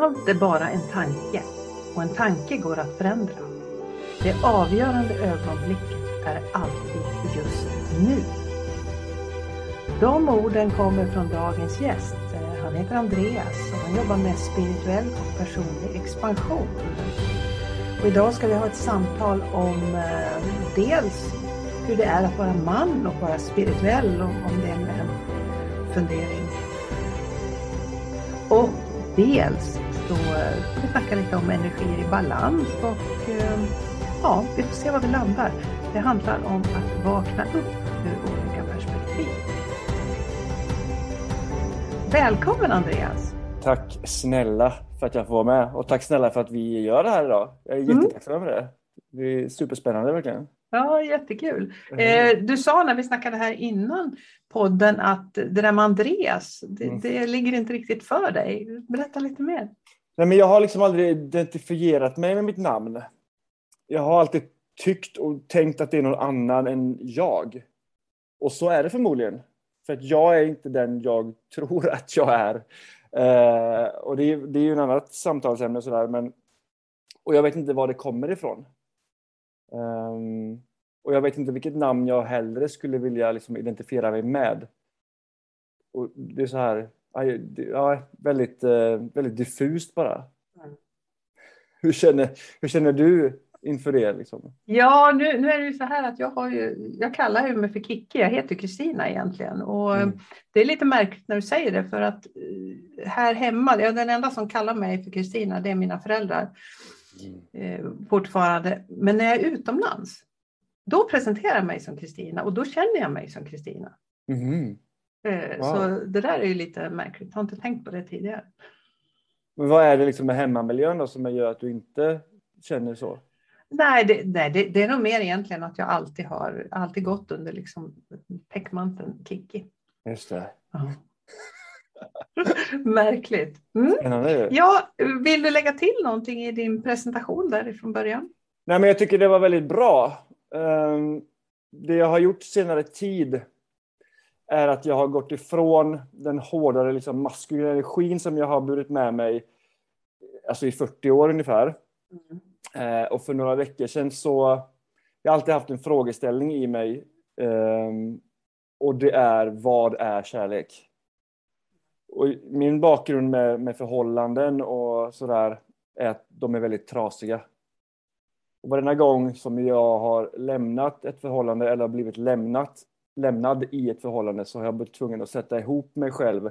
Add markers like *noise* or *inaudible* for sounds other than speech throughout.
Allt är bara en tanke och en tanke går att förändra. Det avgörande ögonblicket är alltid just nu. De orden kommer från dagens gäst. Han heter Andreas och han jobbar med spirituell och personlig expansion. Och idag ska vi ha ett samtal om eh, dels hur det är att vara man och vara spirituell, om det är en fundering. Och dels så får vi snacka lite om energier i balans och eh, ja, vi får se var vi landar. Det handlar om att vakna upp ur olika perspektiv. Välkommen Andreas! Tack snälla för att jag får vara med och tack snälla för att vi gör det här idag. Jag är mm. jättetacksam för det. Det är superspännande verkligen. Ja, jättekul. Eh, du sa när vi snackade här innan podden att det där med Andreas, det, mm. det ligger inte riktigt för dig. Berätta lite mer. Nej, men jag har liksom aldrig identifierat mig med mitt namn. Jag har alltid tyckt och tänkt att det är någon annan än jag. Och så är det förmodligen. För att jag är inte den jag *laughs* tror att jag är. Eh, och det är, det är ju ett annat samtalsämne sådär, men och jag vet inte var det kommer ifrån. Um, och jag vet inte vilket namn jag hellre skulle vilja liksom identifiera mig med. Och det är så här, ja, väldigt, eh, väldigt diffust bara. Mm. Hur, känner, hur känner du inför det? Liksom? Ja, nu, nu är det ju så här att jag har ju, jag kallar ju mig för Kikki, jag heter Kristina egentligen. Och mm. Det är lite märkligt när du säger det för att eh, här hemma, ja, den enda som kallar mig för Kristina det är mina föräldrar. Mm. Eh, fortfarande. Men när jag är utomlands, då presenterar jag mig som Kristina och då känner jag mig som Kristina. Mm. Eh, wow. Så det där är ju lite märkligt, jag har inte tänkt på det tidigare. Men vad är det liksom med hemmamiljön då som gör att du inte känner så? Nej, det, nej det, det, är nog mer egentligen att jag alltid har alltid gått under liksom täckmanteln Kikki. Just det. Ja. *laughs* Märkligt. Mm. Ja, vill du lägga till någonting i din presentation därifrån början? Nej, men jag tycker det var väldigt bra. Ehm, det jag har gjort senare tid är att jag har gått ifrån den hårdare liksom, maskulina energin som jag har burit med mig alltså i 40 år ungefär. Mm. Eh, och för några veckor sedan så, jag har alltid haft en frågeställning i mig ehm, och det är, vad är kärlek? Och min bakgrund med, med förhållanden och sådär är att de är väldigt trasiga. Och varenda gång som jag har lämnat ett förhållande eller har blivit lämnat, lämnad i ett förhållande så har jag blivit tvungen att sätta ihop mig själv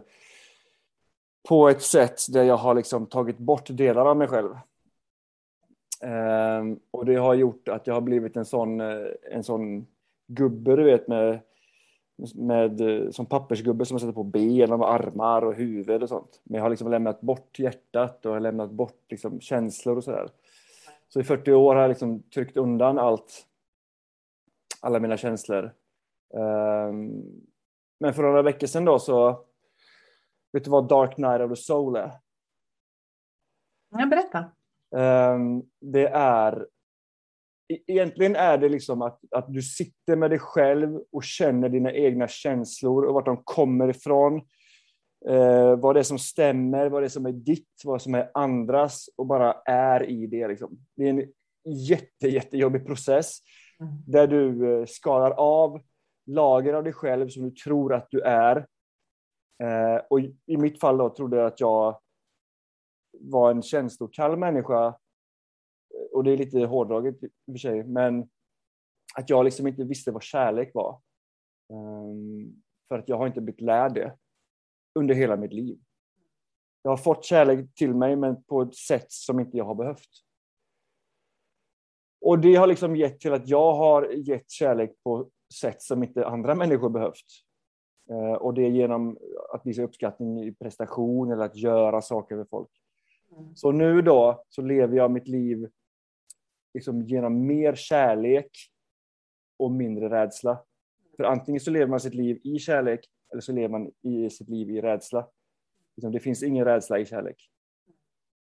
på ett sätt där jag har liksom tagit bort delar av mig själv. Um, och det har gjort att jag har blivit en sån, eh, en sån gubbe, du vet, med med, eh, som pappersgubbe som man sätter på ben och armar och huvud och sånt. Men jag har liksom lämnat bort hjärtat och jag har lämnat bort liksom känslor och sådär. Så i 40 år har jag liksom tryckt undan allt, alla mina känslor. Um, men för några veckor sedan då så, vet du vad Dark Night of the Soul är? Ja, berätta. Um, det är E-, egentligen är det liksom att, att du sitter med dig själv och känner dina egna känslor och vart de kommer ifrån. Eh, vad det är som stämmer, vad det är som är ditt, vad som är andras och bara är i det. Liksom. Det är en jätte, jättejobbig process mm. där du eh, skalar av lager av dig själv som du tror att du är. Eh, och i mitt fall då trodde jag att jag var en känslokall människa och det är lite hårdraget i och för sig, men att jag liksom inte visste vad kärlek var. Um, för att jag har inte blivit lärd det under hela mitt liv. Jag har fått kärlek till mig, men på ett sätt som inte jag har behövt. Och det har liksom gett till att jag har gett kärlek på sätt som inte andra människor behövt. Uh, och det är genom att visa uppskattning i prestation eller att göra saker för folk. Mm. Så nu då så lever jag mitt liv liksom genom mer kärlek och mindre rädsla. För antingen så lever man sitt liv i kärlek eller så lever man i sitt liv i rädsla. Liksom, det finns ingen rädsla i kärlek.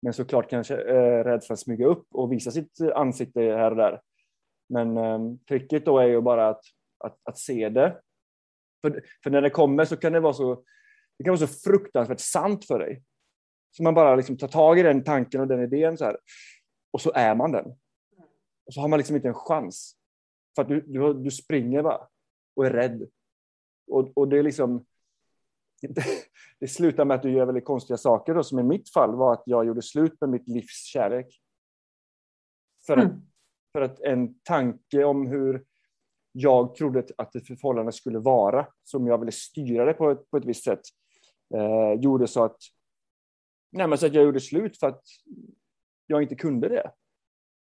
Men såklart kan äh, rädslan smyga upp och visa sitt ansikte här och där. Men ähm, tricket då är ju bara att, att, att se det. För, för, när det kommer så kan det vara så, det kan vara så fruktansvärt sant för dig. Så man bara liksom tar tag i den tanken och den idén så här. Och så är man den. Och så har man liksom inte en chans. För att du, du, du springer bara och är rädd. Och, och det är liksom... *laughs* Det slutar med att du gör väldigt konstiga saker. Då, som i mitt fall var att jag gjorde slut med mitt livs kärlek. För, mm. att, för att en tanke om hur jag trodde att ett förhållande skulle vara, som jag ville styra det på ett, på ett visst sätt, eh, gjorde så att, nej, så att jag gjorde slut för att jag inte kunde det.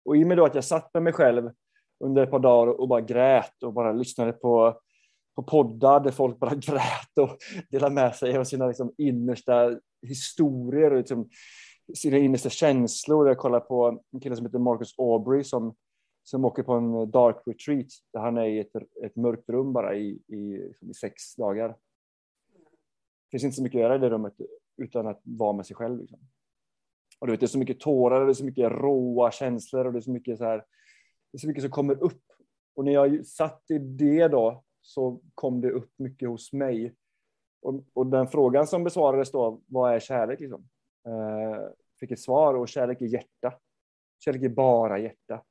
Och i och med då att jag satt med mig själv under ett par dagar och bara grät och bara lyssnade på, på poddar där folk bara *laughs* grät och delade med sig av sina liksom, innersta historier och liksom, sina innersta känslor. Jag kollade på en kille som heter Marcus Aubrey som, som åker på en eh, dark retreat där han är i ett, ett mörkt rum bara i, i, liksom i sex dagar. Det finns inte så mycket att göra i det rummet utan att vara med sig själv. Liksom. Och du vet, det är så mycket tårar, det är så mycket råa känslor och det är så mycket, så här, det är så mycket som kommer upp. Och när jag satt i det då så kom det upp mycket hos mig. Och, och den frågan som besvarades då, vad är kärlek? Liksom? Eh, fick ett svar och kärlek är hjärta. Kärlek är bara hjärta.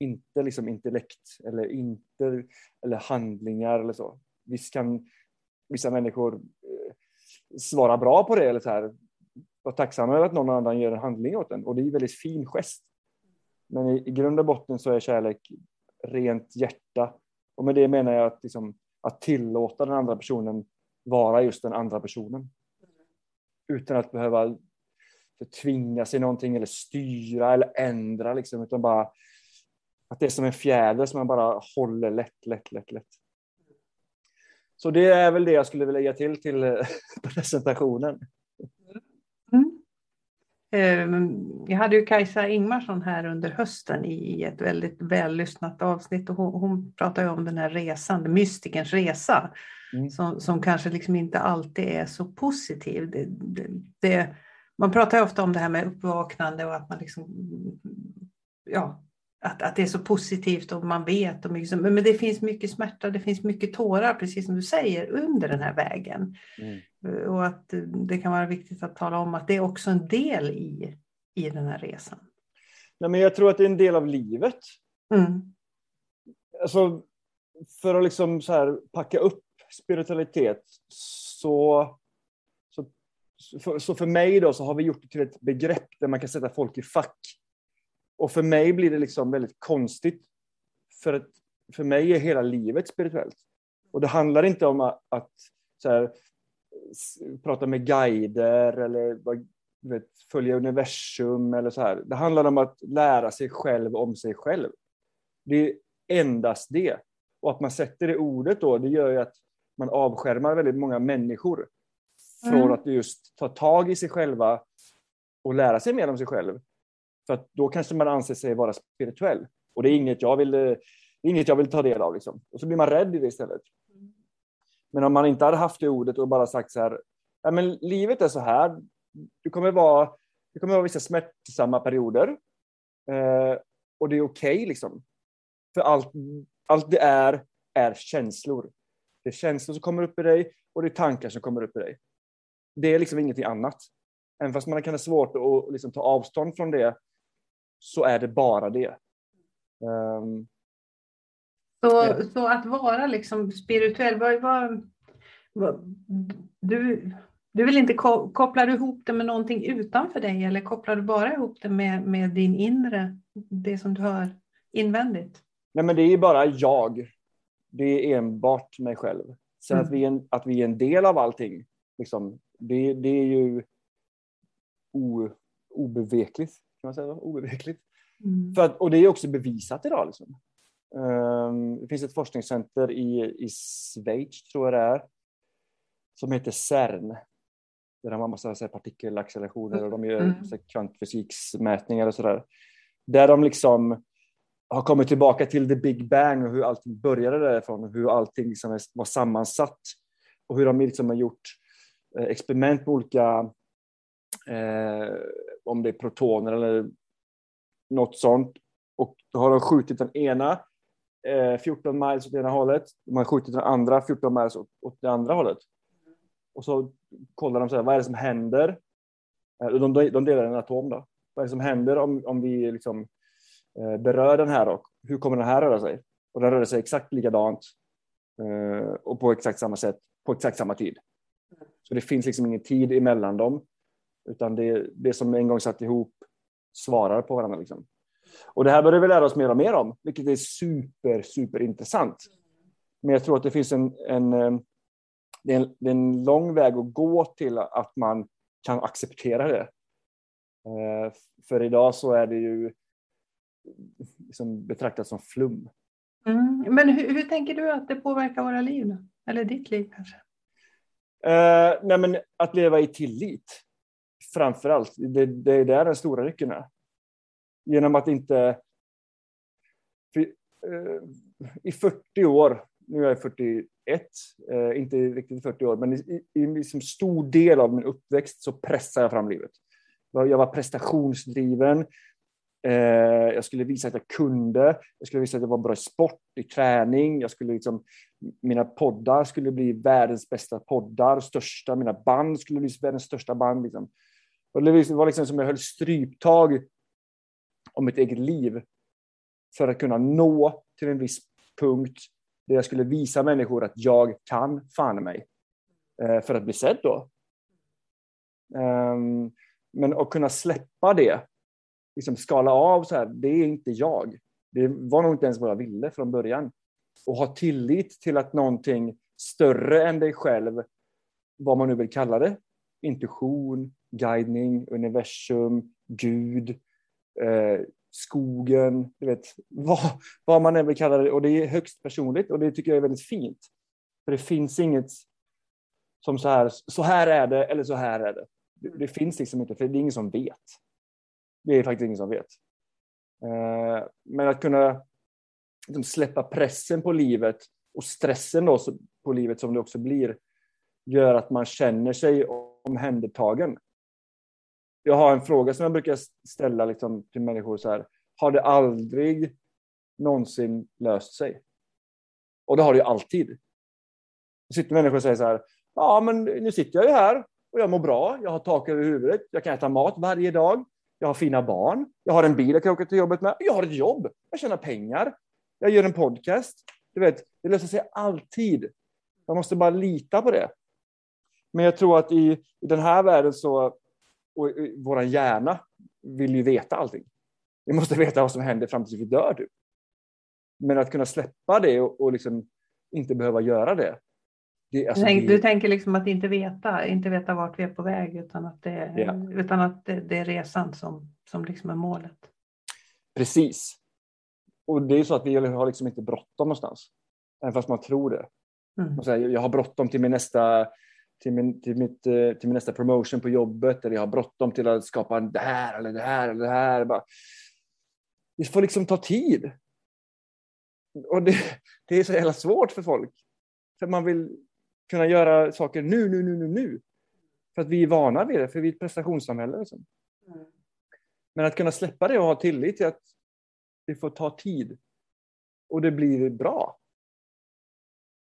Inte liksom intellekt eller, inte, eller handlingar eller så. Visst kan vissa människor eh, svara bra på det eller så här, vara tacksam över att någon annan gör en handling åt en. Och det är en väldigt fin gest. Men i, i grund och botten så är kärlek rent hjärta. Och med det menar jag att, liksom, att tillåta den andra personen vara just den andra personen. Utan att behöva tvinga sig någonting eller styra eller ändra liksom, utan bara att det är som en fjäder som man bara håller lätt, lätt, lätt, lätt. Så det är väl det jag skulle vilja lägga till till *laughs* presentationen. Ehm, jag hade ju Kajsa Ingmarsson här under hösten i ett väldigt vällyssnat avsnitt och hon, ju om den här resan, mystikerns resa, mm. som, som kanske liksom inte alltid är så positiv. Det, det, det, man pratar ofta om det här med uppvaknande och att man liksom, ja, att, att det är så positivt och man vet. Och mycket, men det finns mycket smärta, det finns mycket tårar, precis som du säger, under den här vägen. Mm. Och att det kan vara viktigt att tala om att det är också en del i, i den här resan. Nej, men jag tror att det är en del av livet. Mm. Alltså, för att liksom så här packa upp spiritualitet så, så, för, så för mig då så har vi gjort det till ett begrepp där man kan sätta folk i fack. Och för mig blir det liksom väldigt konstigt. För, att, för mig är hela livet spirituellt. Och det handlar inte om att, att så här, prata med guider eller vet, följa universum eller så här. Det handlar om att lära sig själv om sig själv. Det är endast det. Och att man sätter det ordet då, det gör ju att man avskärmar väldigt många människor från mm. att just ta tag i sig själva och lära sig mer om sig själv. För att då kanske man anser sig vara spirituell. Och det är inget jag vill, är inget jag vill ta del av. Liksom. Och så blir man rädd i det istället. Men om man inte hade haft det ordet och bara sagt så här, ja, men livet är så här, det kommer vara, det kommer vara vissa smärtsamma perioder. Eh, och det är okej okay, liksom. För allt, allt det är, är känslor. Det är känslor som kommer upp i dig och det är tankar som kommer upp i dig. Det är liksom ingenting annat. Även fast man kan ha svårt att liksom ta avstånd från det, så är det bara det. Um, så, så att vara liksom spirituell, vad, vad, vad, du, du vill inte koppla ihop det med någonting utanför dig eller kopplar du bara ihop det med, med din inre, det som du har invändigt? Nej, men det är bara jag. Det är enbart mig själv. Sen mm. att, vi är en, att vi är en del av allting, liksom, det, det är ju o, obevekligt. Kan man säga? Obevekligt. Mm. För att, och det är också bevisat idag. Liksom. Um, det finns ett forskningscenter i, i Schweiz, tror jag det är, som heter CERN. Där de har massa så här, partikelaccelerationer och de gör mm. kvantfysiksmätningar och sådär. Där de liksom har kommit tillbaka till the big bang och hur allting började därifrån och hur allting liksom var sammansatt. Och hur de liksom har gjort eh, experiment med olika, eh, om det är protoner eller något sånt. Och då har de skjutit den ena eh, 14 miles åt ena hållet. De har skjutit den andra 14 miles åt, åt det andra hållet. Och så kollar de så här, vad är det som händer eh, De, de delar en atom. Då. Vad är det som händer om, om vi liksom, eh, berör den här och hur kommer den här röra sig? Och den rör sig exakt likadant eh, och på exakt samma sätt på exakt samma tid. Så det finns liksom ingen tid emellan dem. Utan det, det som en gång satt ihop svarar på varandra. Liksom. Och det här börjar vi lära oss mer och mer om, vilket är super, super intressant. Men jag tror att det finns en, en, eh, det är en, det är en lång väg att gå till att man kan acceptera det. Eh, för idag så är det ju liksom betraktat som flum. Mm. Men hur, hur, tänker du att det påverkar våra liv? Eller ditt liv kanske? Eh, nej men att leva i tillit, framför allt. Det, det är där den stora nyckeln är. Genom att inte... För, eh, I 40 år, nu är jag 41, eh, inte riktigt 40 år, men i, i, i liksom stor del av min uppväxt så pressade jag fram livet. Jag var prestationsdriven. Eh, jag skulle visa att jag kunde. Jag skulle visa att jag var bra i sport, i träning. Jag skulle liksom, mina poddar skulle bli världens bästa poddar, största. Mina band skulle bli världens största band. Liksom. Och liksom- det var liksom som jag höll stryptag om mitt eget liv för att kunna nå till en viss punkt där jag skulle visa människor att jag kan fan mig. Eh, för att bli sedd då. Ehm, men att kunna släppa det, liksom skala av så här, det är inte jag. Det var nog inte ens vad jag ville från början. Och ha tillit till att någonting större än dig själv, vad man nu vill kalla det, intuition, guidning, universum, Gud, eh, skogen, du vet, vad, vad man än vill kalla det. Och det är högst personligt och det tycker jag är väldigt fint. För det finns inget som så här, så här är det eller så här är det. Det, det finns liksom inte, för det är ingen som vet. Det är faktiskt ingen som vet. Eh, men att kunna liksom släppa pressen på livet och stressen då på livet som det också blir, gör att man känner sig omhändertagen. Jag har en fråga som jag brukar ställa liksom till människor så här. Har det aldrig någonsin löst sig? Och det har det ju alltid. Det sitter människor och säger så här. Ja, men nu sitter jag ju här och jag mår bra. Jag har tak över huvudet. Jag kan äta mat varje dag. Jag har fina barn. Jag har en bil jag kan åka till jobbet med. Jag har ett jobb. Jag tjänar pengar. Jag gör en podcast. Du vet, det löser sig alltid. Man måste bara lita på det. Men jag tror att i, i den här världen så, och vår hjärna vill ju veta allting. Vi måste veta vad som händer fram tills vi dör. Typ. Men att kunna släppa det och, och liksom inte behöva göra det, det, alltså, du, du tänker liksom att inte veta, inte veta vart vi är på väg utan att det, ja. utan att det, det, är resan som, som liksom är målet. Precis. Och det är så att vi har liksom inte bråttom någonstans. Även fast man tror det. Mm. Man säger, jag har bråttom till min nästa till min, till, mitt, eh, till min nästa promotion på jobbet eller jag har bråttom till att skapa det här eller det här eller det här. Bara, det får liksom ta tid. Och det, det är så jävla svårt för folk. För man vill kunna göra saker nu, nu, nu, nu, nu. För att vi är vana vid det, för vi är ett prestationssamhälle. Liksom. Mm. Men att kunna släppa det och ha tillit till att det får ta tid. Och det blir bra.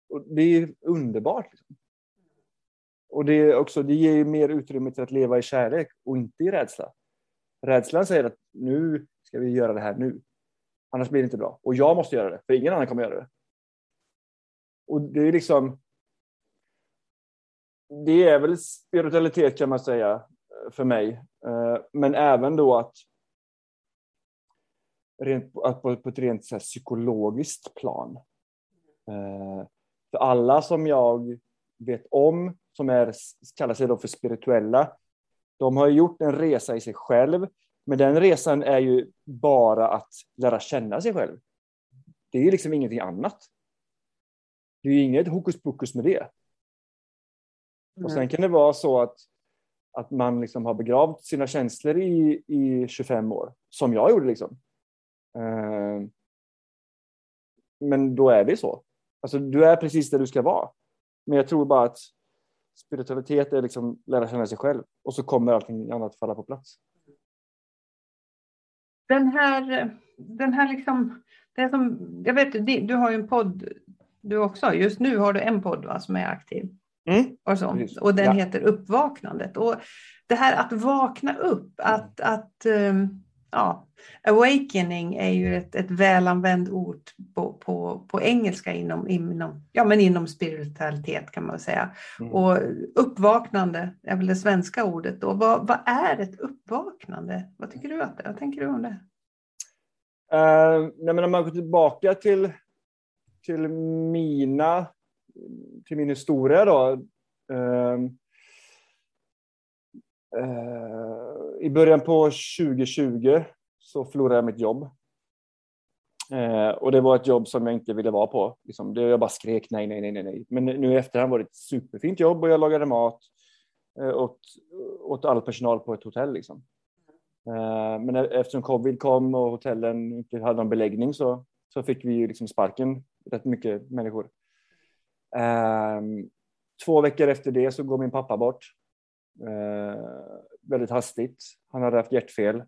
Och det är underbart. Liksom. Och det, är också, det ger mer utrymme till att leva i kärlek och inte i rädsla. Rädslan säger att nu ska vi göra det här nu. Annars blir det inte bra. Och jag måste göra det, för ingen annan kommer göra det. Och det är liksom det är väl spiritualitet kan man säga för mig. Eh, men även då att, rent, att på, ett rent så psykologiskt plan. Eh, för alla som jag vet om, som är, kallar sig då för spirituella, de har gjort en resa i sig själv, men den resan är ju bara att lära känna sig själv. Det är liksom ingenting annat. Det är ju inget hokus pokus med det. Och sen kan det vara så att, att man liksom har begravt sina känslor i, i 25 år, som jag gjorde. Liksom. Eh, men då är det så. Alltså, du är precis där du ska vara. Men jag tror bara att spiritualitet är liksom lära känna sig själv och så kommer allting annat falla på plats. Den här, den här liksom, det som, jag vet, du har ju en podd du också. Just nu har du en podd va, som är aktiv. Mm. Och, så. och den ja. heter Uppvaknandet. Och det här att vakna upp, att, att um, ja, awakening är ju ett, ett välanvänd ord på, på, på engelska inom, inom, ja, men inom spiritualitet kan man säga. Mm. Och uppvaknande är väl det svenska ordet då. Vad, vad är ett uppvaknande? Vad tycker du, att, vad tänker du om det? Uh, nej, men om man går tillbaka till, till mina, till min historia då. Uh, uh, i början på 2020 så förlorade jag mitt jobb. Eh, och det var ett jobb som jag inte ville vara på. Liksom, det, jag bara skrek nej, nej, nej, nej. Men nu i efterhand var det ett superfint jobb och jag lagade mat eh, åt, åt all personal på ett hotell. Liksom. Eh, men e- eftersom covid kom och hotellen inte hade någon beläggning så, så fick vi liksom sparken, rätt mycket människor. Eh, två veckor efter det så går min pappa bort. Eh, väldigt hastigt. Han hade haft hjärtfel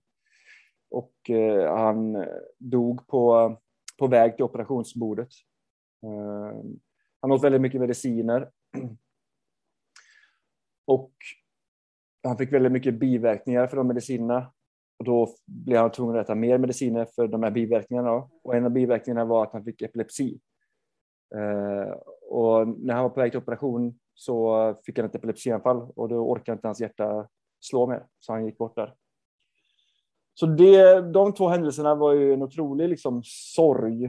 och eh, han dog på, på väg till operationsbordet. Eh, han åt väldigt mycket mediciner. *clears throat* Och han fick väldigt mycket biverkningar för de medicinerna. Och då blev han tvungen att äta mer mediciner för de här biverkningarna. Och en av biverkningarna var att han fick epilepsi. Eh, och när han var på väg till operation så fick han ett epilepsianfall och då orkade inte hans hjärta slå mer, så han gick bort där. Så det, de två händelserna var ju en otrolig liksom, sorg.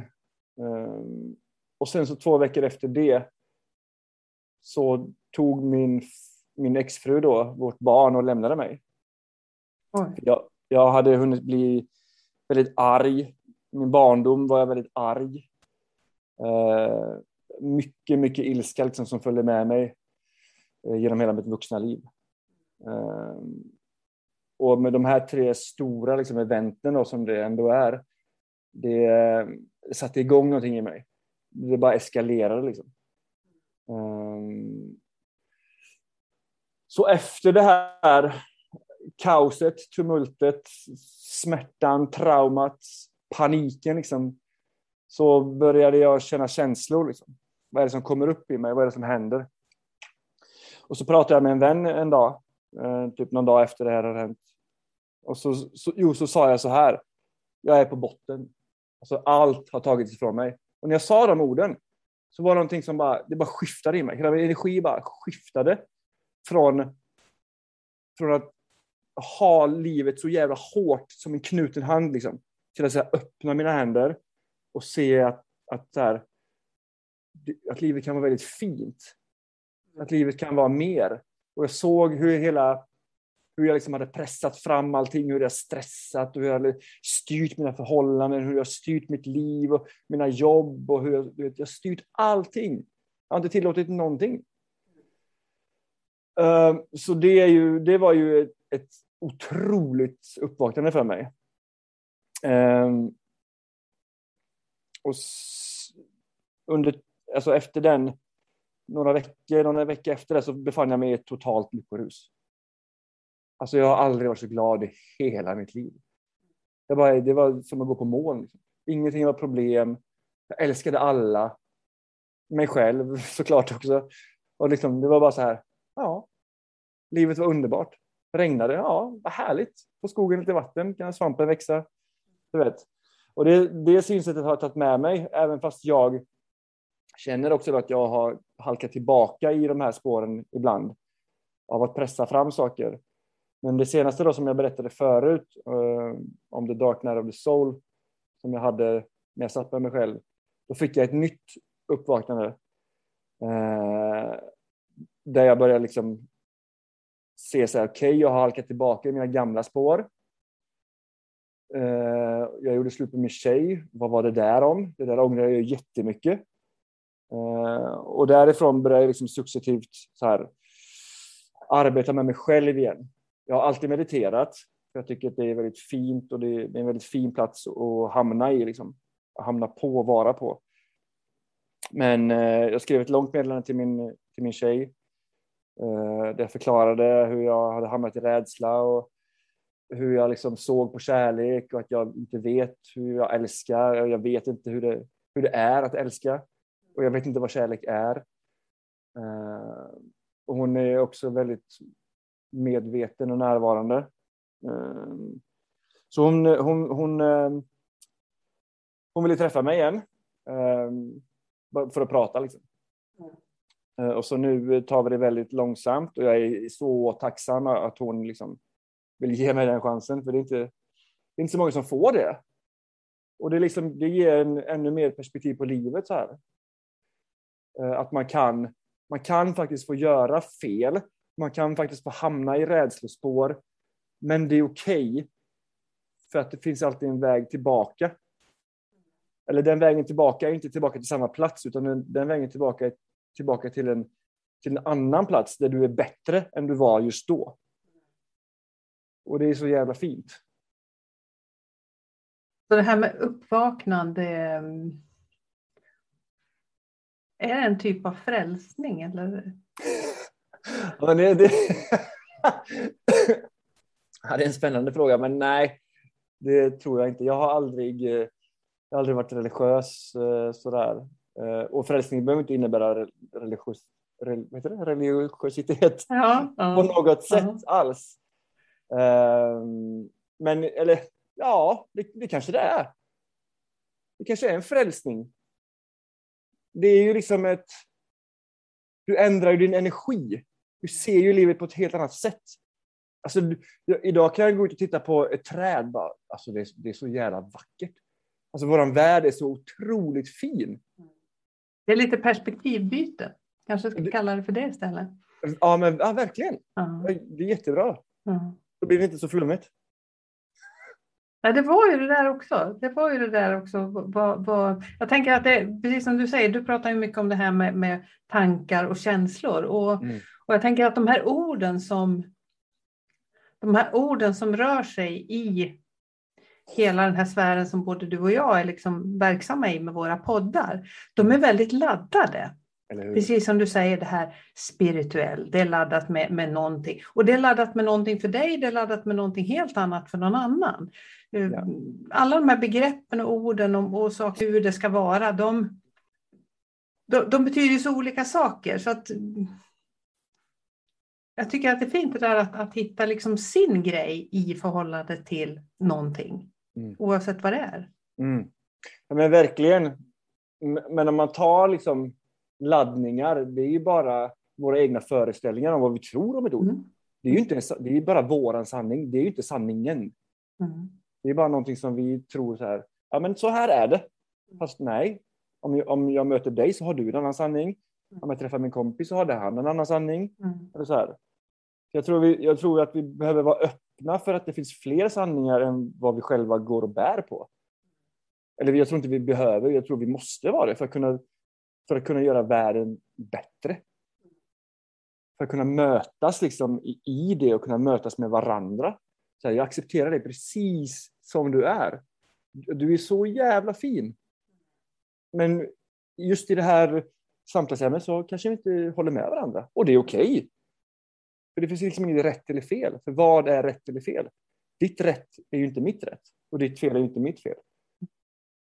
Um, och sen så två veckor efter det så tog min, min exfru då vårt barn och lämnade mig. Jag, jag hade hunnit bli väldigt arg. Min barndom var jag väldigt arg. Mycket, mycket ilska liksom, som följde med mig eh, genom hela mitt vuxna liv. Ehm, och med de här tre stora liksom, eventen då, som det ändå är, det, eh, satte igång någonting i mig. Det bara eskalerade liksom. Ehm, så efter det här kaoset, tumultet, smärtan, traumat, paniken liksom, så började jag känna känslor. Liksom. Vad är det som kommer upp i mig? Vad är det som händer? Och så pratade jag med en vän en dag, eh, typ någon dag efter det här hade hänt. Och så, så, jo, så sa jag så här. Jag är på botten. Alltså, allt har tagits ifrån mig. Och när jag sa de orden så var det någonting som bara, det bara skiftade i mig. Hela min energi bara skiftade från, från att ha livet så jävla hårt som en knuten hand liksom, till att så här, öppna mina händer och se att, att, så här, att livet kan vara väldigt fint. Att livet kan vara mer. Och jag såg hur hela hur jag liksom hade pressat fram allting, hur jag stressat och hur jag hade styrt mina förhållanden, hur jag styrt mitt liv och mina jobb och hur jag, vet, jag styrt allting. Jag har inte tillåtit någonting. Ehm, så det, är ju, det var ju ett, ett otroligt uppvaknande för mig. Ehm, och under, alltså efter den, några veckor, några veckor efter det så befann jag mig i ett totalt lyckorus. Alltså jag har aldrig varit så glad i hela mitt liv. Det var, det var som att gå på moln. Liksom. Ingenting var problem. Jag älskade alla. Mig själv *laughs* såklart också. Och liksom, det var bara så här, ja, livet var underbart. Regnade, ja, vad härligt. På skogen lite vatten, kan svampen växa. Du vet. Och det, det synsättet har jag tagit med mig, även fast jag känner också att jag har halkat tillbaka i de här spåren ibland. Av att pressa fram saker. Men det senaste då som jag berättade förut eh, om The Dark Night of the Soul som jag hade när jag satt med mig själv. Då fick jag ett nytt uppvaknande. Eh, där jag började liksom se så här, okej, okay, jag har halkat tillbaka i mina gamla spår. Eh, jag gjorde slut med min tjej. Vad var det där om? Det där ångrar jag jättemycket. Eh, och därifrån började jag liksom successivt så här, arbeta med mig själv igen jag har alltid mediterat. för Jag tycker att det är väldigt fint och det är en väldigt fin plats att hamna i, liksom. att hamna på och vara på. Men eh, jag skrev ett långt meddelande till min, till min tjej eh, där jag förklarade hur jag hade hamnat i rädsla och hur jag liksom såg på kärlek och att jag inte vet hur jag älskar. Jag vet inte hur det, hur det är att älska och jag vet inte vad kärlek är. Eh, och hon är också väldigt medveten och närvarande. Eh, så hon, hon, hon, eh, hon ville träffa mig igen för att prata. Liksom. Och så nu tar vi det väldigt långsamt och jag är så tacksam att hon liksom vill ge mig den chansen. För det är inte, det är inte så många som får det. Och det, liksom, det ger en, ännu mer perspektiv på livet. så här. Eh, att man kan, man kan faktiskt få göra fel. Man kan faktiskt få hamna i rädslospår. Men det är okej. Okay, för att det finns alltid en väg tillbaka. Eller den vägen tillbaka är inte tillbaka till samma plats, utan den, den vägen tillbaka är tillbaka till en, till en annan plats där du är bättre än du var just då. Och det är så jävla fint. Så det här med uppvaknande, mm, är det en typ av frälsning eller? Ja, det, det... ja, det är en spännande fråga, men nej, det tror jag inte. Jag har aldrig, jag har aldrig varit religiös eh, sådär. Eh, och frälsning behöver inte innebära religiös, religiositet ja, ja, *laughs* på något sätt ja. alls. Ehm, men, eller ja, det, det kanske det är. Det kanske är en frälsning. Det är ju liksom ett... Du ändrar ju din energi. Du ser ju livet på ett helt annat sätt. Alltså, idag kan jag gå ut och titta på ett träd. Bara, alltså det, är, det är så jävla vackert. Alltså vår värld är så otroligt fin. Det är lite perspektivbyte. Kanske ska kalla det för det istället. Ja, men, ja verkligen. Ja. Det är jättebra. Ja. Då blir det inte så flummigt. Ja, det var ju det där också. Det var ju det där också. Vad, vad, jag tänker att det, precis som du säger, du pratar ju mycket om det här med, med tankar och känslor. Och, mm. och jag tänker att de här orden som de här orden som rör sig i hela den här sfären som både du och jag är liksom verksamma i med våra poddar, de är väldigt laddade. Precis som du säger, det här spirituell, det är laddat med, med någonting. Och det är laddat med någonting för dig, det är laddat med någonting helt annat för någon annan. Eh, ja. Alla de här begreppen och orden och, och saker, hur det ska vara, de, de, de betyder så olika saker. Så att, jag tycker att det är fint det där att, att hitta liksom sin grej i förhållande till någonting. Mm. Oavsett vad det är. Mm. Ja, men verkligen. Men om man tar liksom laddningar, det är ju bara våra egna föreställningar om vad vi tror om ett ord. Mm. Det är ju inte, det är bara våran sanning, det är ju inte sanningen. Mm. Det är bara någonting som vi tror så här, ja men så här är det. Fast nej, om jag, om jag möter dig så har du en annan sanning. Om jag träffar min kompis så har han en annan sanning. Mm. Eller så här. Jag, tror vi, jag tror att vi behöver vara öppna för att det finns fler sanningar än vad vi själva går och bär på. Eller jag tror inte vi behöver, jag tror vi måste vara det för att kunna för att kunna göra världen bättre. För att kunna mötas liksom i det och kunna mötas med varandra. Så här, jag accepterar dig precis som du är. Du är så jävla fin. Men just i det här samtalsämnet så kanske vi inte håller med varandra. Och det är okej. Okay. För det finns liksom inget rätt eller fel. För vad är rätt eller fel? Ditt rätt är ju inte mitt rätt. Och ditt fel är ju inte mitt fel.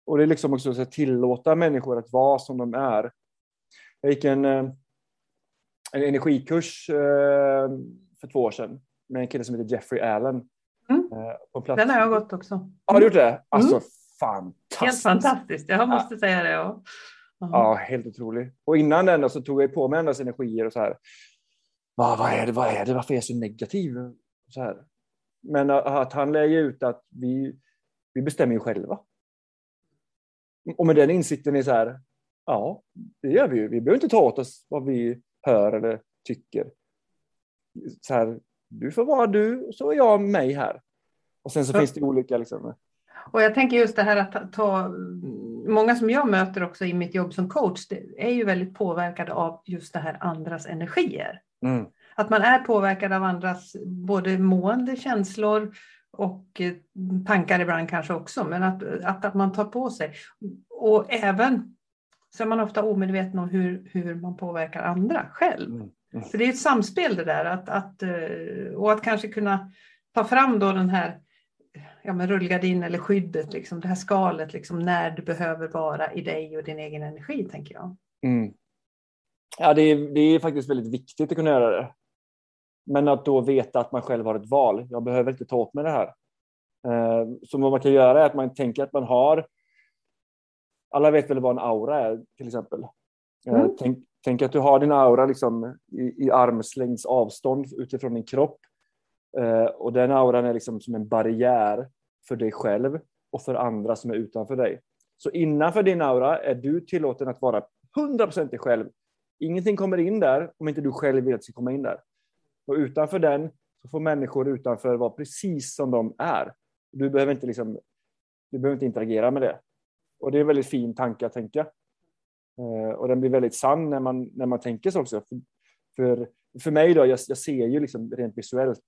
Och det är liksom också att tillåta människor att vara som de är. Jag gick en, eh, en energikurs eh, för två år sedan med en kille som heter Jeffrey Allen. Mm. Eh. Den har jag gått också. Har du gjort det? Alltså mm. fantastiskt. Helt fantastiskt, jag måste ja. säga det. Ja. ja, helt otroligt. Och innan den så tog jag på mig hennes energier och så här. Vad, vad, är det, vad är det, varför är jag så negativ? Så här. Men att han lägger ut att vi, vi bestämmer ju själva. Och med den insikten är så här, ja, det gör vi ju. Vi behöver inte ta åt oss vad vi hör eller tycker. Så här, du får vara du, så är jag mig här. Och sen så ja. finns det olika liksom. Och jag tänker just det här att ta, många som jag möter också i mitt jobb som coach, är ju väldigt påverkade av just det här andras energier. Mm. Att man är påverkad av andras både mående, känslor, och eh, tankar ibland kanske också, men att, att, att man tar på sig. Och även så är man ofta omedveten om hur, hur man påverkar andra själv. Mm. Mm. Så det är ett samspel det där, att, att, eh, och att kanske kunna ta fram då den här ja, men rullgardin eller skyddet, liksom, det här skalet, liksom, när du behöver vara i dig och din egen energi, tänker jag. Mm. Ja, det är, det är faktiskt väldigt viktigt att kunna göra det. Men att då veta att man själv har ett val. Jag behöver inte ta åt mig det här. Eh, så vad man kan göra är att man tänker att man har... Alla vet väl vad en aura är till exempel. Eh, mm. Tänk, tänk, att du har din aura liksom i, i armslängds avstånd utifrån din kropp. Eh, och den auran är liksom som en barriär för dig själv och för andra som är utanför dig. Så innanför din aura är du tillåten att vara 100% dig själv. Ingenting kommer in där om inte du själv vill att det ska komma in där. Och utanför den så får människor utanför vara precis som de är. Du behöver inte, liksom, du behöver inte interagera med det. Och det är en väldigt fin tanke att tänka. Eh, och den blir väldigt sann när man, när man tänker så också. För, för, för mig då, jag, jag ser ju liksom rent visuellt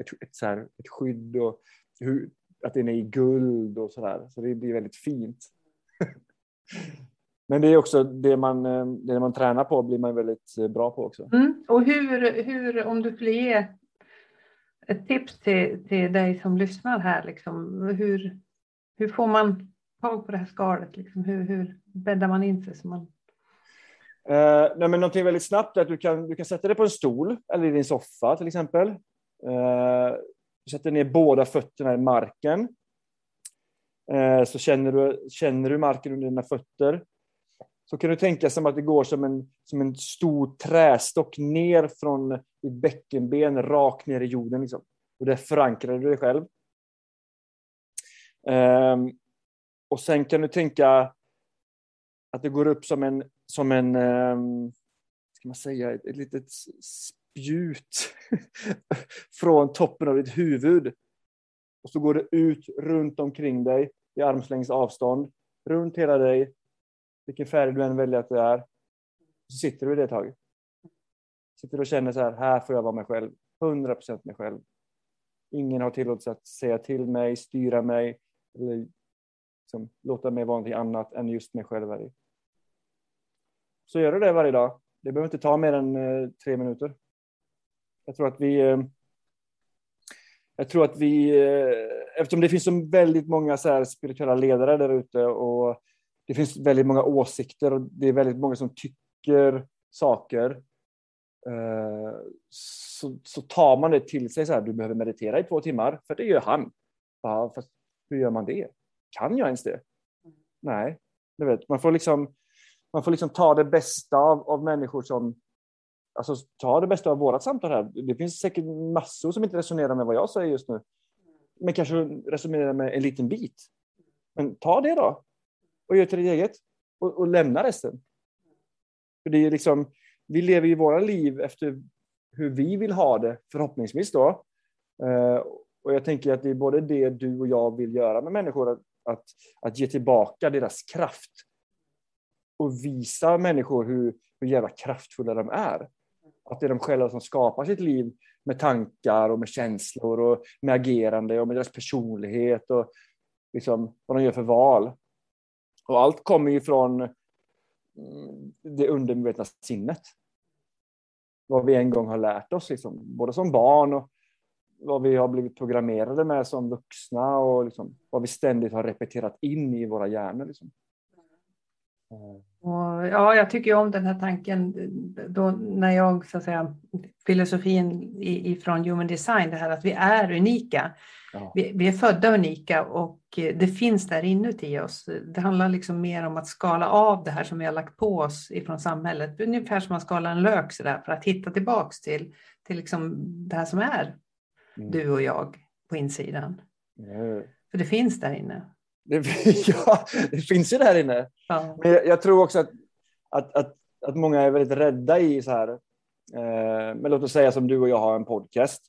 ett, ett, så här, ett skydd och hur, att den är i guld och sådär. Så det blir väldigt fint. *laughs* Men det är också det man, eh, det man tränar på blir man väldigt eh, bra på också. Mm. Och hur, hur, om du skulle ge ett tips till, till dig som lyssnar här, liksom, hur, hur får man tag på det här skalet? Liksom? Hur, hur bäddar man in sig? Så man... Uh, nej, men någonting väldigt snabbt är att du kan, du kan sätta dig på en stol eller i din soffa till exempel. Uh, du sätter ner båda fötterna i marken. Uh, så känner du, känner du marken under dina fötter så kan du tänka som att det går som en, som en stor trästock ner från ditt bäckenben rakt ner i jorden. Liksom. Och där förankrar du dig själv. Um, och sen kan du tänka att det går upp som en, som en um, ska man säga, ett, ett litet spjut *laughs* från toppen av ditt huvud. Och så går det ut runt omkring dig i armslängds avstånd, runt hela dig vilken färg du än väljer att det är, så sitter du i det ett tag. Sitter och känner så här, här får jag vara mig själv, 100 procent mig själv. Ingen har tillåtelse att säga till mig, styra mig eller liksom, låta mig vara någonting annat än just mig själv. Här Så gör du det varje dag. Det behöver inte ta mer än eh, tre minuter. Jag tror att vi eh, jag tror att vi, eh, eftersom det finns så väldigt många så spirituella ledare där ute och det finns väldigt många åsikter och det är väldigt många som tycker saker. Eh, så, så tar man det till sig så här, du behöver meditera i två timmar, för det gör han. Ja, fast hur gör man det? Kan jag ens det? Nej, du vet, man får liksom, man får liksom ta det bästa av, av människor som Alltså ta det bästa av vårat samtal här. Det finns säkert massor som inte resonerar med vad jag säger just nu. Men kanske resonerar med en liten bit. Men ta det då och gör till ditt eget och, och lämna resten. För det är liksom, vi lever ju våra liv efter hur vi vill ha det, förhoppningsvis då. Eh, och jag tänker att det är både det du och jag vill göra med människor, att, att, att ge tillbaka deras kraft. Och visa människor hur, hur jävla kraftfulla de är. Att det är de själva som skapar sitt liv med tankar och med känslor och med agerande och med deras personlighet och liksom vad de gör för val. Och allt kommer ju från mm, det undermedvetna sinnet. Vad vi en gång har lärt oss, liksom, både som barn och vad vi har blivit programmerade med som vuxna och liksom, vad vi ständigt har repeterat in i våra hjärnor. Liksom. Och, ja, jag tycker om den här tanken då när jag så att säga filosofin ifrån human design, det här att vi är unika. Ja. Vi, vi, är födda unika och det finns där inuti oss. Det handlar liksom mer om att skala av det här som vi har lagt på oss ifrån samhället. Ungefär som att skala en lök så där, för att hitta tillbaks till, till liksom det här som är mm. du och jag på insidan. Mm. För det finns där inne. Det, *laughs* ja, det finns ju där inne. Ja. Men jag, jag, tror också att, att, att, att många är väldigt rädda i så här, eh, men låt oss säga som du och jag har en podcast.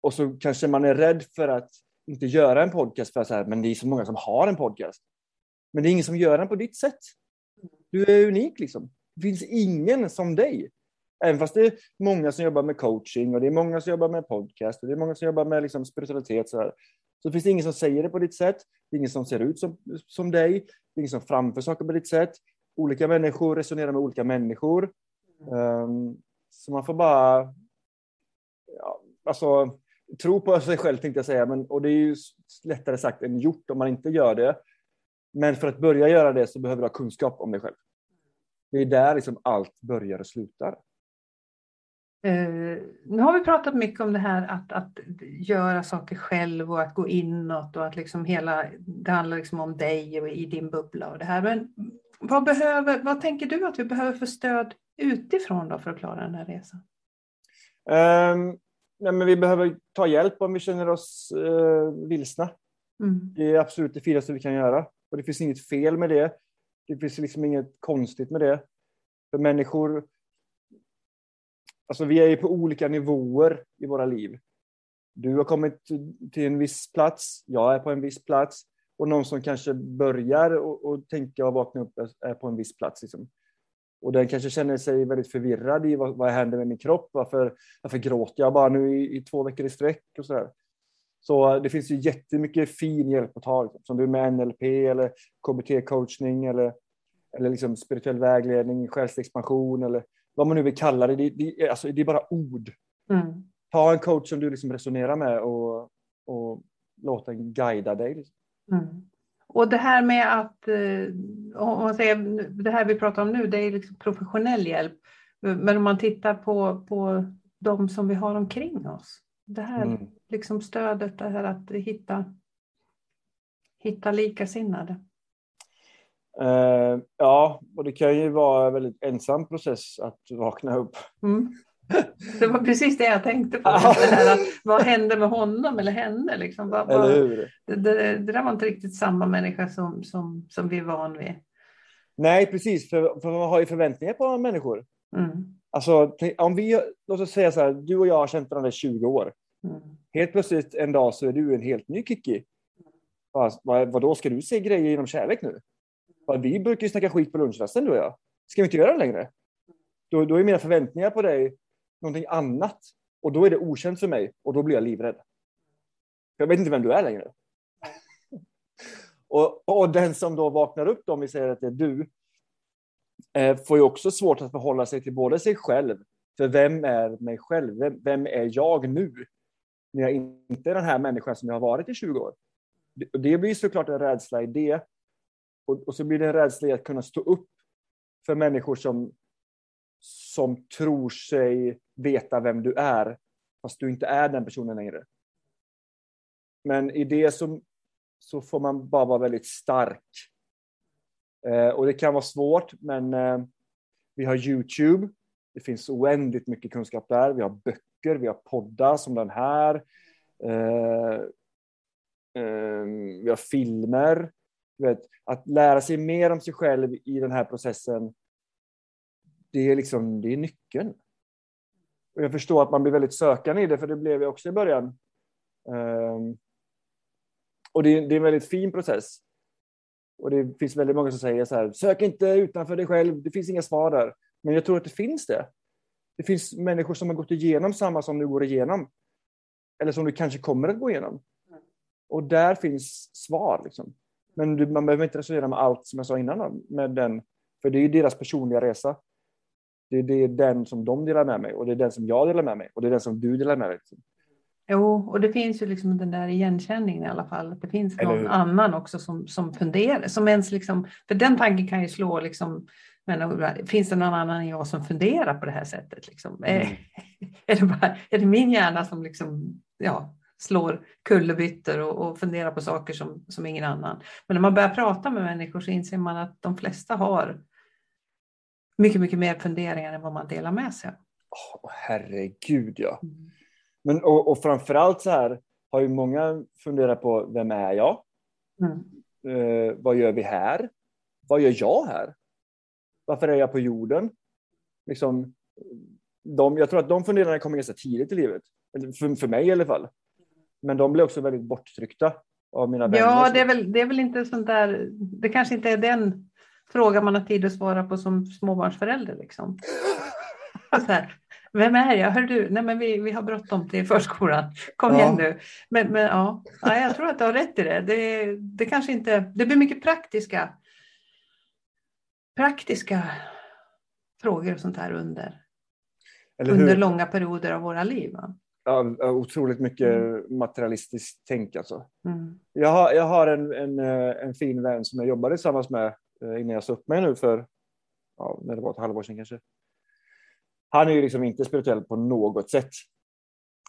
Och så kanske man är rädd för att inte göra en podcast för att så här, men det är så många som har en podcast. Men det är ingen som gör den på ditt sätt. Du är unik liksom. Det finns ingen som dig. Även fast det är många som jobbar med coaching och det är många som jobbar med podcast och det är många som jobbar med liksom spiritualitet. Så, här. så finns det ingen som säger det på ditt sätt. Det är ingen som ser ut som, som dig. Det är ingen som framför saker på ditt sätt. Olika människor resonerar med olika människor. Um, så man får bara ja, alltså, tro på sig själv, tänkte jag säga. Men, och det är ju lättare sagt än gjort om man inte gör det. Men för att börja göra det så behöver du ha kunskap om dig själv. Det är där liksom allt börjar och slutar. Uh, nu har vi pratat mycket om det här att, att göra saker själv och att gå inåt och att liksom hela, det handlar liksom om dig och i din bubbla och det här. Men vad, behöver, vad tänker du att vi behöver för stöd utifrån då för att klara den här resan? Um, nej, men vi behöver ta hjälp om vi känner oss uh, vilsna. Mm. Det är absolut det finaste vi kan göra. Och det finns inget fel med det. Det finns liksom inget konstigt med det. För människor... Alltså vi är ju på olika nivåer i våra liv. Du har kommit till en viss plats, jag är på en viss plats och någon som kanske börjar och, och tänka och vakna upp är på en viss plats. Liksom. Och den kanske känner sig väldigt förvirrad i vad, vad händer med min kropp? Varför, varför gråter jag bara nu i, i två veckor i sträck? Och så, där. så det finns ju jättemycket fin hjälp att ta, liksom, som du med NLP eller KBT-coachning eller, eller liksom spirituell vägledning, själsexpansion eller vad man nu vill kalla det. Det, det, alltså, det är bara ord. Mm. Ta en coach som du liksom resonerar med och, och låt den guida dig. Liksom. Mm. Och det här med att, eh, om man säger, det här vi pratar om nu, det är liksom professionell hjälp. Men om man tittar på, på de som vi har omkring oss. Det här mm. liksom stödet, det här att hitta, hitta likasinnade. Uh, ja, och det kan ju vara en väldigt ensam process att vakna upp. Mm. *laughs* Det var precis det jag tänkte på. här, vad hände med honom eller henne? Liksom? Vad, vad? Det, det, det, där var inte riktigt samma människa som, som, som vi är van vid. Nej, precis. För, för man har ju förväntningar på människor. Mm. Alltså, om vi, låt oss säga så här, du och jag har känt varandra i 20 år. Mm. Helt plötsligt en dag så är du en helt ny Kiki. Vad, vad, då ska du se grejer genom kärlek nu? Vi brukar ju snacka skit på lunchrasten du och jag. Ska vi inte göra det längre? Då, då är mina förväntningar på dig någonting annat. Och då är det okänt för mig och då blir jag livrädd. Jag vet inte vem du är längre. *laughs* och, och den som då vaknar upp, då, om vi säger att det är du, eh, får ju också svårt att förhålla sig till både sig själv, för vem är mig själv? Vem, vem är jag nu? När jag inte är den här människan som jag har varit i 20 år. Det, det blir såklart en rädsla i det. Och, och så blir det en rädsla i att kunna stå upp för människor som som tror sig veta vem du är, fast du inte är den personen längre. Men i det så, så får man bara vara väldigt stark. Eh, och det kan vara svårt, men eh, vi har Youtube. Det finns oändligt mycket kunskap där. Vi har böcker, vi har poddar som den här. Eh, eh vi har filmer. Vet, att lära sig mer om sig själv i den här processen det är, liksom, det är nyckeln. Och jag förstår att man blir väldigt sökande i det, för det blev jag också i början. Ehm, och det, det, är en väldigt fin process. Och det finns väldigt många som säger så här, sök inte utanför dig själv, det finns inga svar där. Men jag tror att det finns det. Det finns människor som har gått igenom samma som du går igenom. Eller som du kanske kommer att gå igenom. Och där finns svar. Liksom. Men du, man behöver inte resonera med allt som jag sa innan, med den, för det är ju deras personliga resa. Det, det är den som de delar med mig och det är den som jag delar med mig och det är den som du delar med dig. Jo, och det finns ju liksom den där igenkänningen i alla fall. Att det finns någon annan också som, som funderar. Som ens liksom, för den tanken kan ju slå liksom, men, finns det någon annan än jag som funderar på det här sättet? Liksom? Mm. *laughs* Är, det bara, är det min hjärna som liksom, ja, slår kullerbyttor och, och funderar på saker som, som ingen annan? Men när man börjar prata med människor så inser man att de flesta har mycket, mycket mer funderingar än vad man delar med sig oh, Herregud ja. Mm. Men, och, och framförallt så här har ju många funderat på vem är jag? Mm. Eh, vad gör vi här? Vad gör jag här? Varför är jag på jorden? Liksom, de, jag tror att de funderingarna kommer ganska tidigt i livet. För, för mig i alla fall. Men de blir också väldigt borttryckta av mina vänner. Ja, det är, väl, det är väl inte sånt där, det kanske inte är den fråga man har tid att svara på som småbarnsförälder. Liksom. Så här, vem är jag? Hör du? Nej, men vi, vi har bråttom till förskolan. Kom ja. igen nu. Men, men ja. ja, jag tror att du har rätt i det. Det, det kanske inte, det blir mycket praktiska, praktiska frågor och sånt här under, under långa perioder av våra liv. Va? Ja, otroligt mycket mm. materialistiskt tänk alltså. Mm. Jag har, jag har en, en, en fin vän som jag jobbade tillsammans med Eh, innan jag sa upp mig nu för ja, när det var ett halvår sedan kanske. Han är ju liksom inte spirituell på något sätt.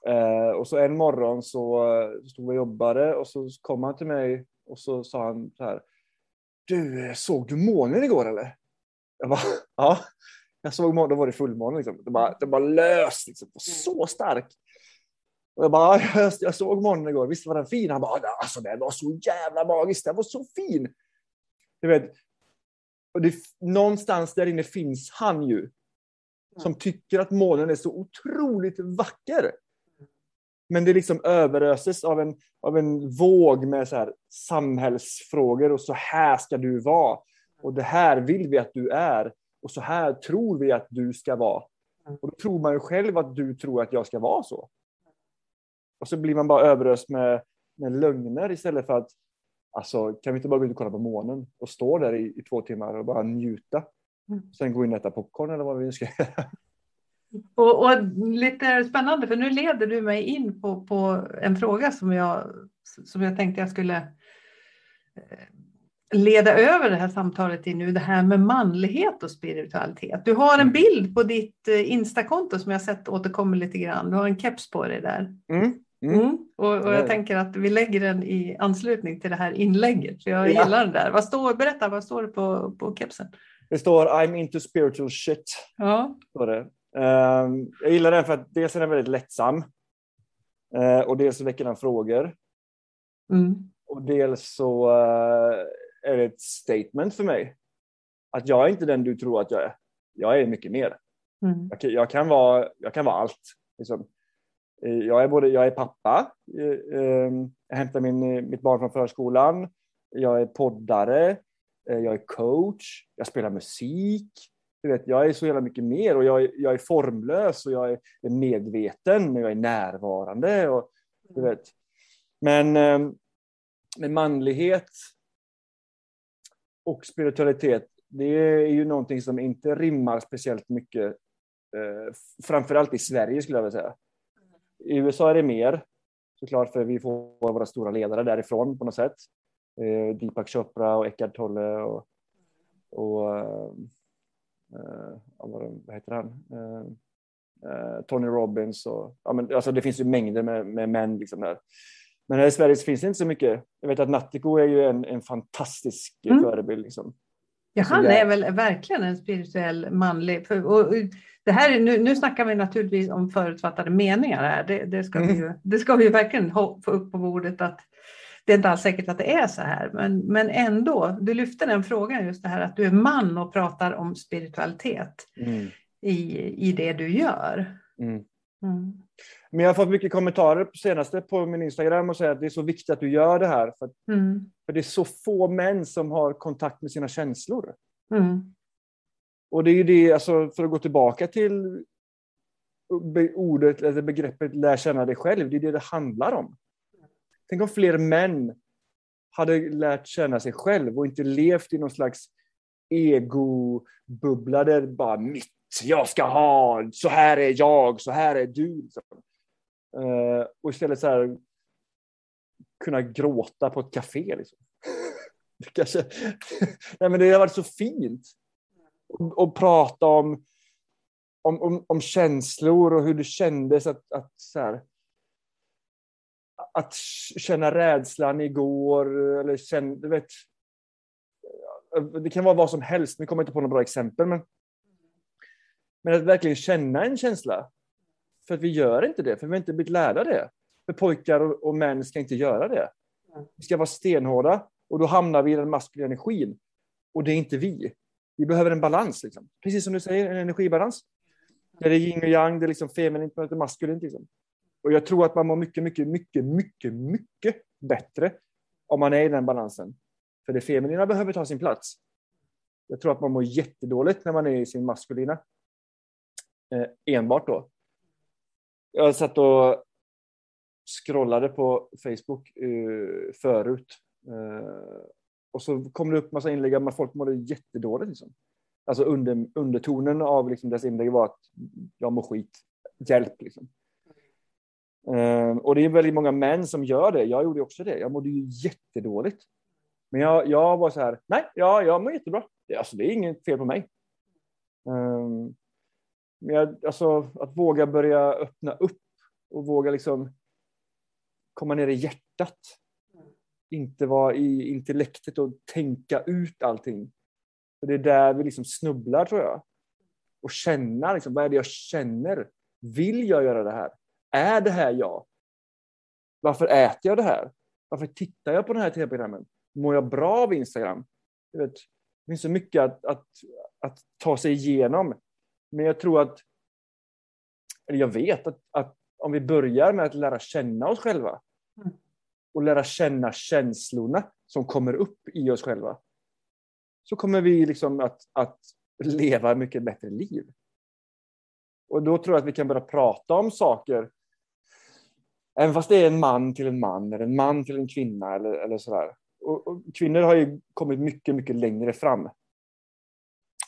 Eh, och så en morgon så, stod vi och jobbade och så kom han till mig och så sa han så här. Du, såg du månen igår eller? Jag bara, *laughs* ja. Jag såg månen, då var det fullmåne liksom. Det bara, det bara löst liksom. Så stark. Och jag bara, jag, jag såg månen igår, visst var den fin? Han bara, alltså den var så jävla magisk, den var så fin. Du vet, och det, någonstans där inne finns han ju. Som tycker att månen är så otroligt vacker. Men det liksom överöses av en, av en våg med så här samhällsfrågor och så här ska du vara. Och det här vill vi att du är. Och så här tror vi att du ska vara. Och då tror man ju själv att du tror att jag ska vara så. Och så blir man bara överöst med, med lögner istället för att alltså, kan vi inte bara gå ut och kolla på månen och stå där i, i två timmar och bara njuta. Mm. Sen gå in och äta popcorn eller vad vi ska göra. *laughs* Och, och, lite spännande, för nu leder du mig in på, på en fråga som jag, som jag tänkte jag skulle eh, leda över det här samtalet i nu, det här med manlighet och spiritualitet. Du har en mm. bild på ditt eh, Instakonto som jag sett återkommer lite grann. Du har en keps på dig där. Mm. Mm. Mm. Och, och, jag tänker att vi lägger den i anslutning till det här inlägget. För jag ja. gillar den där. Vad står, berätta, vad står det på, på kepsen? Det står I'm into spiritual shit. Ja. Står det. Um, jag gillar den för att dels är den väldigt lättsam. Uh, och dels så väcker den frågor. Mm. Och dels så uh, är det ett statement för mig. Att jag är inte den du tror att jag är. Jag är mycket mer. Mm. Jag, jag, kan vara, jag kan vara allt. Liksom. Eh, jag är, både, jag är pappa, eh, ehm, jag hämtar min, mitt barn från förskolan, jag är poddare, eh, jag är coach, jag spelar musik. Du vet, jag är så jävla mycket mer och jag är, jag är formlös och jag är medveten men jag är närvarande. Och, du vet. Men ehm, med manlighet och spiritualitet, det är ju någonting som inte rimmar speciellt mycket, framförallt i Sverige skulle jag vilja säga. I USA är det mer, såklart, för vi får våra stora ledare därifrån på något sätt. Eh, Deepak Chopra och Eckhart Tolle och, och eh, eh vad heter han? Eh, eh, Tony Robbins och ja, men, alltså det finns ju mängder med, med män liksom där. Men här i Sverige finns det inte så mycket. Jag vet att Nattiko är ju en, en fantastisk mm. förebild. Liksom. Ja, han är väl verkligen en spirituell manlig. Och, det här är, nu, nu snackar vi naturligtvis om förutfattade meningar här. Det, det, ska, vi ju, mm. det ska vi verkligen få upp på bordet att det är inte alls säkert att det är så här. Men, men ändå, du lyfter den frågan just det här att du är man och pratar om spiritualitet mm. i, i det du gör. Mm. Mm. Men jag har fått mycket kommentarer på senaste på min Instagram och säger att det är så viktigt att du gör det här. För, mm. för det är så få män som har kontakt med sina känslor. Mm. Och det är ju det, alltså, för att gå tillbaka till ordet, eller begreppet lär känna dig själv, det är det det handlar om. Tänk om fler män hade lärt känna sig själv och inte levt i någon slags egobubbla där bara mitt, jag ska ha, så här är jag, så här är du. Liksom. Uh, och istället så här, kunna gråta på ett café. Liksom. *laughs* det, kanske, *laughs* nej, men det har varit så fint och, prata om, om, om, om, känslor och hur det kändes att, att, så här, att känna rädslan igår. Eller känna, du vet, det kan vara vad som helst, nu kommer jag inte på några bra exempel. Men, men att verkligen känna en känsla. För att vi gör inte det, för vi har inte blivit lärda det. För pojkar och, och män ska inte göra det. Vi ska vara stenhårda och då hamnar vi i den maskulina energin. Och det är inte vi. Vi behöver en balans, liksom. precis som du säger, en energibalans. Där det är yin och yang, det är liksom feminint möter maskulint. Liksom. Och jag tror att man mår mycket, mycket, mycket, mycket, mycket bättre om man är i den balansen. För det feminina behöver ta sin plats. Jag tror att man mår jättedåligt när man är i sin maskulina. Eh, enbart då. Jag satt och scrollade på Facebook eh, förut. Eh, och så kom det upp massa inlägg om att folk mådde jättedåligt. Liksom. Alltså under, undertonen av liksom dess inlägg var att jag mår skit, hjälp. Liksom. Eh, och det är väldigt många män som gör det. Jag gjorde också det. Jag mådde ju jättedåligt. Men jag, jag var så här, nej, ja, jag mår jättebra. Alltså, det är inget fel på mig. Um, men jag, alltså, att våga börja öppna upp och våga liksom komma ner i hjärtat. Inte vara i intellektet och tänka ut allting. För det är där vi liksom snubblar tror jag. Och känna, liksom, vad är det jag känner? Vill jag göra det här? Är det här jag? Varför äter jag det här? Varför tittar jag på den här tv-programmen? Mår jag bra av Instagram? Vet, det finns så mycket att, att, att ta sig igenom. Men jag tror att, eller jag vet att, att om vi börjar med att lära känna oss själva mm. och lära känna känslorna som kommer upp i oss själva, så kommer vi liksom att, att leva mycket bättre liv. Och då tror jag att vi kan börja prata om saker, även fast det är en man till en man, eller en man till en kvinna eller, eller sådär. Och, och kvinnor har ju kommit mycket, mycket längre fram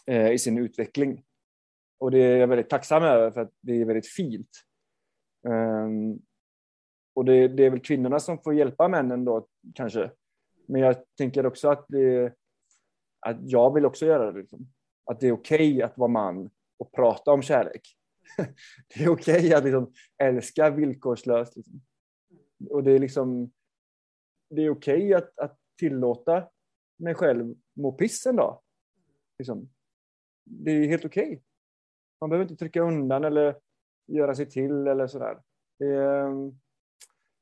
eh, i sin utveckling. Och det är jag väldigt tacksam över för att det är väldigt fint. Um, och det, det, är väl kvinnorna som får hjälpa männen då kanske. Men jag tänker också att, det, att jag vill också göra det. Liksom. Att det är okej okay att vara man och prata om kärlek. *laughs* det är okej okay att liksom älska villkorslöst. Liksom. Och det är liksom det är okej okay att, att tillåta mig själv må piss en dag. Liksom. Det är helt okej. Man behöver inte trycka undan eller göra sig till eller sådär. Det är, um,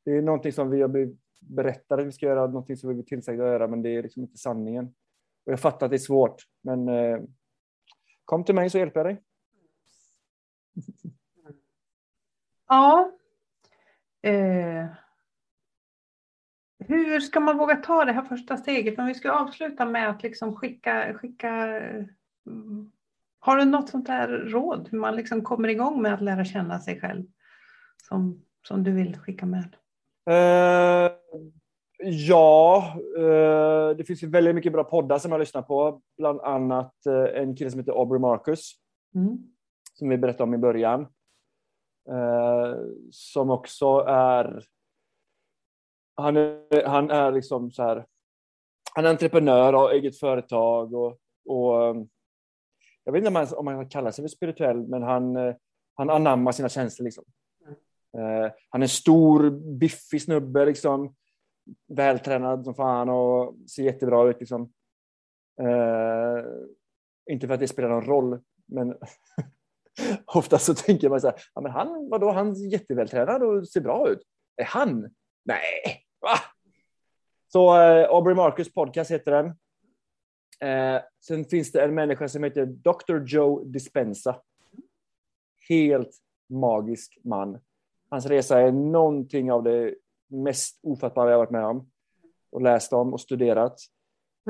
det är någonting som vi har blivit berättade att vi ska göra, någonting som vi blir tillsagda att göra, men det är liksom inte sanningen. Och jag fattar att det är svårt, men eh, kom till mig så hjälper jag dig. *laughs* Ja. Eh. Hur ska man våga ta det här första steget? om vi ska avsluta med att liksom skicka, skicka eh, har du något sånt där råd hur man liksom kommer igång med att lära känna sig själv som, som du vill skicka med? Uh, ja, uh, det finns ju väldigt mycket bra poddar som jag lyssnar på. Bland annat uh, en kille som heter Aubrey Marcus. Mm. Som vi berättade om i början. som också är... Han är, han är liksom så här... Han är entreprenör och har eget företag och, och jag vet inte om man, om man kallar sig för spirituell, men han, eh, han anammar sina känslor. Liksom. Mm. han är en stor, biffig snubbe, liksom. vältränad som fan och ser jättebra ut. Liksom. Uh, inte för att det spelar någon roll, men *laughs* ofta så tänker man så här, ja, men han, vadå, han är jättevältränad och ser bra ut. Är han? Nej, va? Så uh, Aubrey Marcus podcast heter den. Eh, sen finns det en människa som heter Dr. Joe Dispenza. Helt magisk man. Hans resa är någonting av det mest ofattbara jag varit med om och läst om och studerat.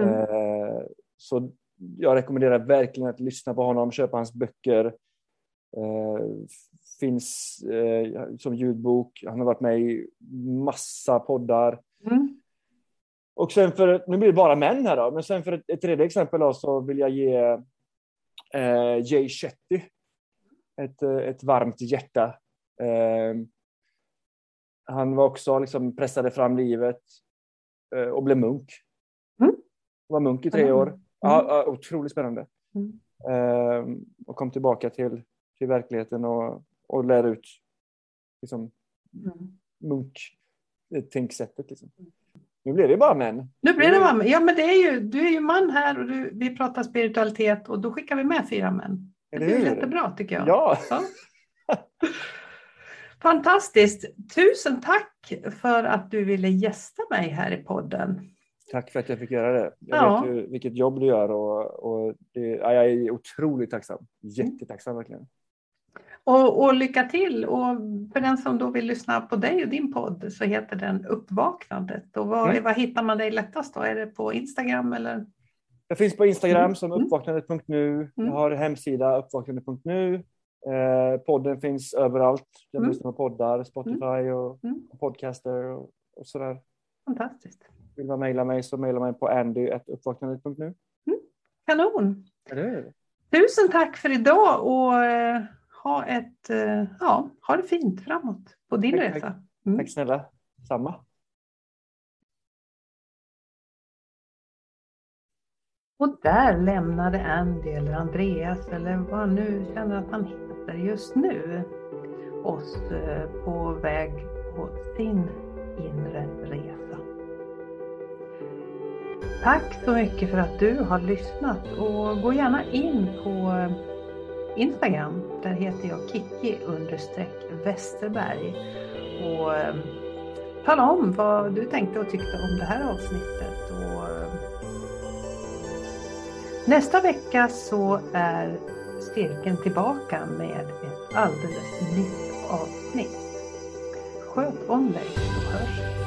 Mm. Eh, så jag rekommenderar verkligen att lyssna på honom, köpa hans böcker. Eh, finns eh, som ljudbok. Han har varit med i massa poddar. Mm. Och sen för, nu blir det bara män här då, men sen för ett, ett tredje exempel då, så vill jag ge eh, Jay Shetty ett, eh, ett varmt hjärta. Eh, han var också liksom pressade fram livet eh, och blev munk. Mm. Var munk i tre år. Mm. Ja, otroligt spännande. Mm. Eh, och kom tillbaka till, till verkligheten och, och lär ut liksom, mm. munk-tänksättet. Liksom. Mm. Nu blir det bara män. Nu blir det bara män. Ja, men det är ju, du är ju man här och du, vi pratar spiritualitet och då skickar vi med fyra män. Det blir jättebra tycker jag. Ja. ja. Fantastiskt. Tusen tack för att du ville gästa mig här i podden. Tack för att jag fick göra det. Jag ja. vet ju vilket jobb du gör och, och det, ja, jag är otroligt tacksam. Jättetacksam verkligen. Och, och, lycka till! Och för den som då vill lyssna på dig och din podd så heter den Uppvaknandet. Och vad, mm. vad hittar man dig lättast då? Är det på Instagram eller? Jag finns på Instagram mm. som mm. uppvaknandet.nu. Mm. Jag har hemsida uppvaknandet.nu. Eh, podden finns överallt. Jag mm. lyssnar på poddar, Spotify mm. och, mm. och podcaster och, och sådär. Fantastiskt. Vill man mejla mig så mejla mig på andy.uppvaknandet.nu. Mm. Kanon! Tusen tack för idag och eh, ha, ett, eh, ja, ha det fint framåt på din tack, resa. Mm. Tack snälla, samma. Och där lämnade Andy eller Andreas eller vad han nu känner att han heter just nu oss eh, på väg på sin inre resa. Tack så mycket för att du har lyssnat och gå gärna in på Instagram. Där heter jag Kikki Westerberg. Och eh, tala om vad du tänkte och tyckte om det här avsnittet. Och eh, nästa vecka så är cirkeln tillbaka med ett alldeles nytt avsnitt. Sköt om dig så hörs vi.